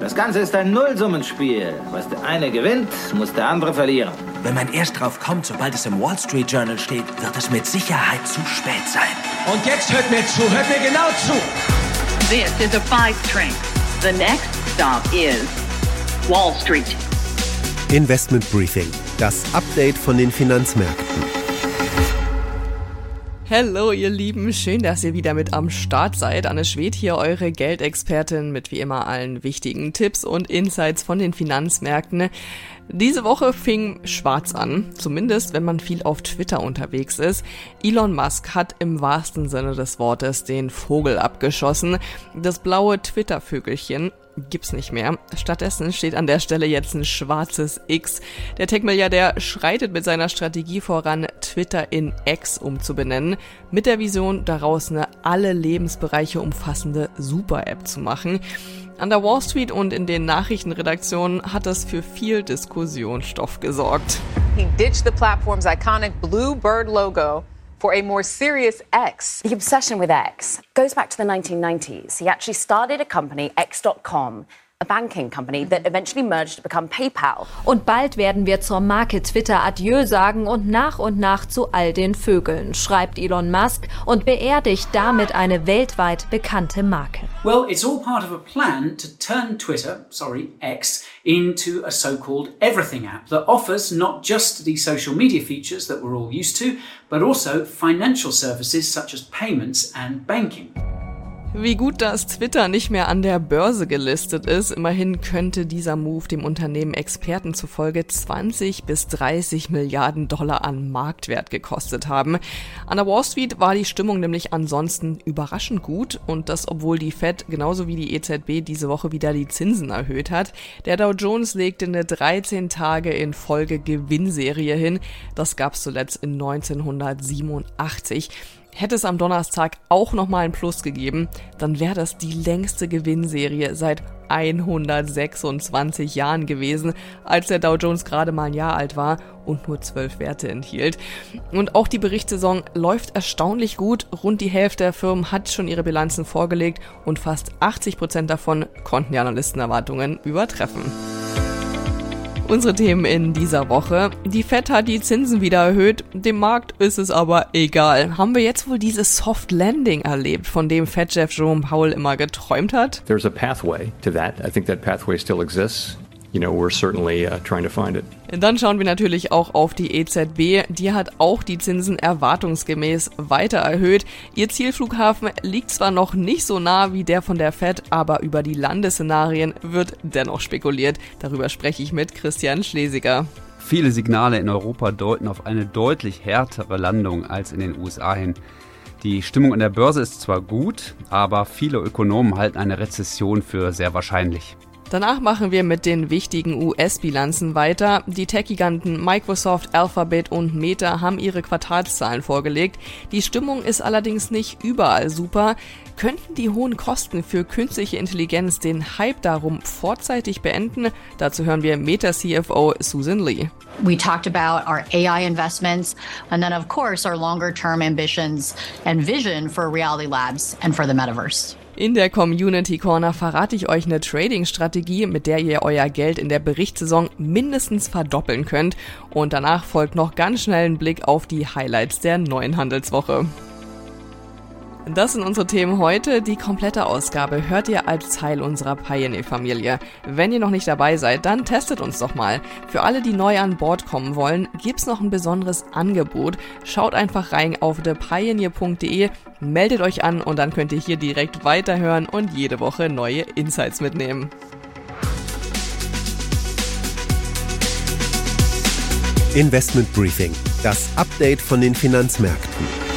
Das Ganze ist ein Nullsummenspiel. Was der eine gewinnt, muss der andere verlieren. Wenn man erst drauf kommt, sobald es im Wall Street Journal steht, wird es mit Sicherheit zu spät sein. Und jetzt hört mir zu, hört mir genau zu. This is a five train. The next stop is Wall Street. Investment Briefing, das Update von den Finanzmärkten. Hallo ihr Lieben, schön, dass ihr wieder mit am Start seid. Anne Schwed hier, eure Geldexpertin mit wie immer allen wichtigen Tipps und Insights von den Finanzmärkten. Diese Woche fing schwarz an, zumindest wenn man viel auf Twitter unterwegs ist. Elon Musk hat im wahrsten Sinne des Wortes den Vogel abgeschossen. Das blaue Twitter-Vögelchen gibt's nicht mehr. Stattdessen steht an der Stelle jetzt ein schwarzes X. Der Tech-Milliardär schreitet mit seiner Strategie voran, Twitter in X umzubenennen, mit der Vision, daraus eine alle Lebensbereiche umfassende Super-App zu machen. An der Wall Street und in den Nachrichtenredaktionen hat das für viel Diskussionsstoff gesorgt. He ditched the platform's iconic blue bird logo for a more serious X. The obsession with X goes back to the 1990s. He actually started a company, X.com, a banking company that eventually merged to become PayPal. Und bald werden wir zur Marke Twitter Adieu sagen und nach und nach zu all den Vögeln, schreibt Elon Musk und beerdigt damit eine weltweit bekannte Marke. Well, it's all part of a plan to turn Twitter, sorry, X, into a so-called everything app that offers not just the social media features that we're all used to, but also financial services such as payments and banking. Wie gut, dass Twitter nicht mehr an der Börse gelistet ist. Immerhin könnte dieser Move dem Unternehmen Experten zufolge 20 bis 30 Milliarden Dollar an Marktwert gekostet haben. An der Wall Street war die Stimmung nämlich ansonsten überraschend gut und das obwohl die Fed genauso wie die EZB diese Woche wieder die Zinsen erhöht hat. Der Dow Jones legte eine 13 Tage in Folge Gewinnserie hin. Das gab's zuletzt in 1987. Hätte es am Donnerstag auch nochmal ein Plus gegeben, dann wäre das die längste Gewinnserie seit 126 Jahren gewesen, als der Dow Jones gerade mal ein Jahr alt war und nur zwölf Werte enthielt. Und auch die Berichtssaison läuft erstaunlich gut. Rund die Hälfte der Firmen hat schon ihre Bilanzen vorgelegt und fast 80 Prozent davon konnten die Analystenerwartungen übertreffen. Unsere Themen in dieser Woche. Die Fed hat die Zinsen wieder erhöht, dem Markt ist es aber egal. Haben wir jetzt wohl dieses Soft Landing erlebt, von dem Fed-Chef Jerome Powell immer geträumt hat? There's a pathway to that. I think that pathway still exists you know, we're certainly uh, trying to find it. Dann schauen wir natürlich auch auf die EZB. Die hat auch die Zinsen erwartungsgemäß weiter erhöht. Ihr Zielflughafen liegt zwar noch nicht so nah wie der von der Fed, aber über die Landesszenarien wird dennoch spekuliert. Darüber spreche ich mit Christian Schlesiger. Viele Signale in Europa deuten auf eine deutlich härtere Landung als in den USA hin. Die Stimmung an der Börse ist zwar gut, aber viele Ökonomen halten eine Rezession für sehr wahrscheinlich. Danach machen wir mit den wichtigen US-Bilanzen weiter. Die Tech-Giganten Microsoft, Alphabet und Meta haben ihre Quartalszahlen vorgelegt. Die Stimmung ist allerdings nicht überall super. Könnten die hohen Kosten für künstliche Intelligenz den Hype darum vorzeitig beenden? Dazu hören wir Meta-CFO Susan Lee. We talked about our AI investments and then, of course, our longer term ambitions and vision for Reality Labs and for the metaverse. In der Community Corner verrate ich euch eine Trading-Strategie, mit der ihr euer Geld in der Berichtssaison mindestens verdoppeln könnt. Und danach folgt noch ganz schnell ein Blick auf die Highlights der neuen Handelswoche. Das sind unsere Themen heute. Die komplette Ausgabe hört ihr als Teil unserer Pioneer-Familie. Wenn ihr noch nicht dabei seid, dann testet uns doch mal. Für alle, die neu an Bord kommen wollen, gibt's noch ein besonderes Angebot. Schaut einfach rein auf thepioneer.de, meldet euch an und dann könnt ihr hier direkt weiterhören und jede Woche neue Insights mitnehmen. Investment Briefing, das Update von den Finanzmärkten.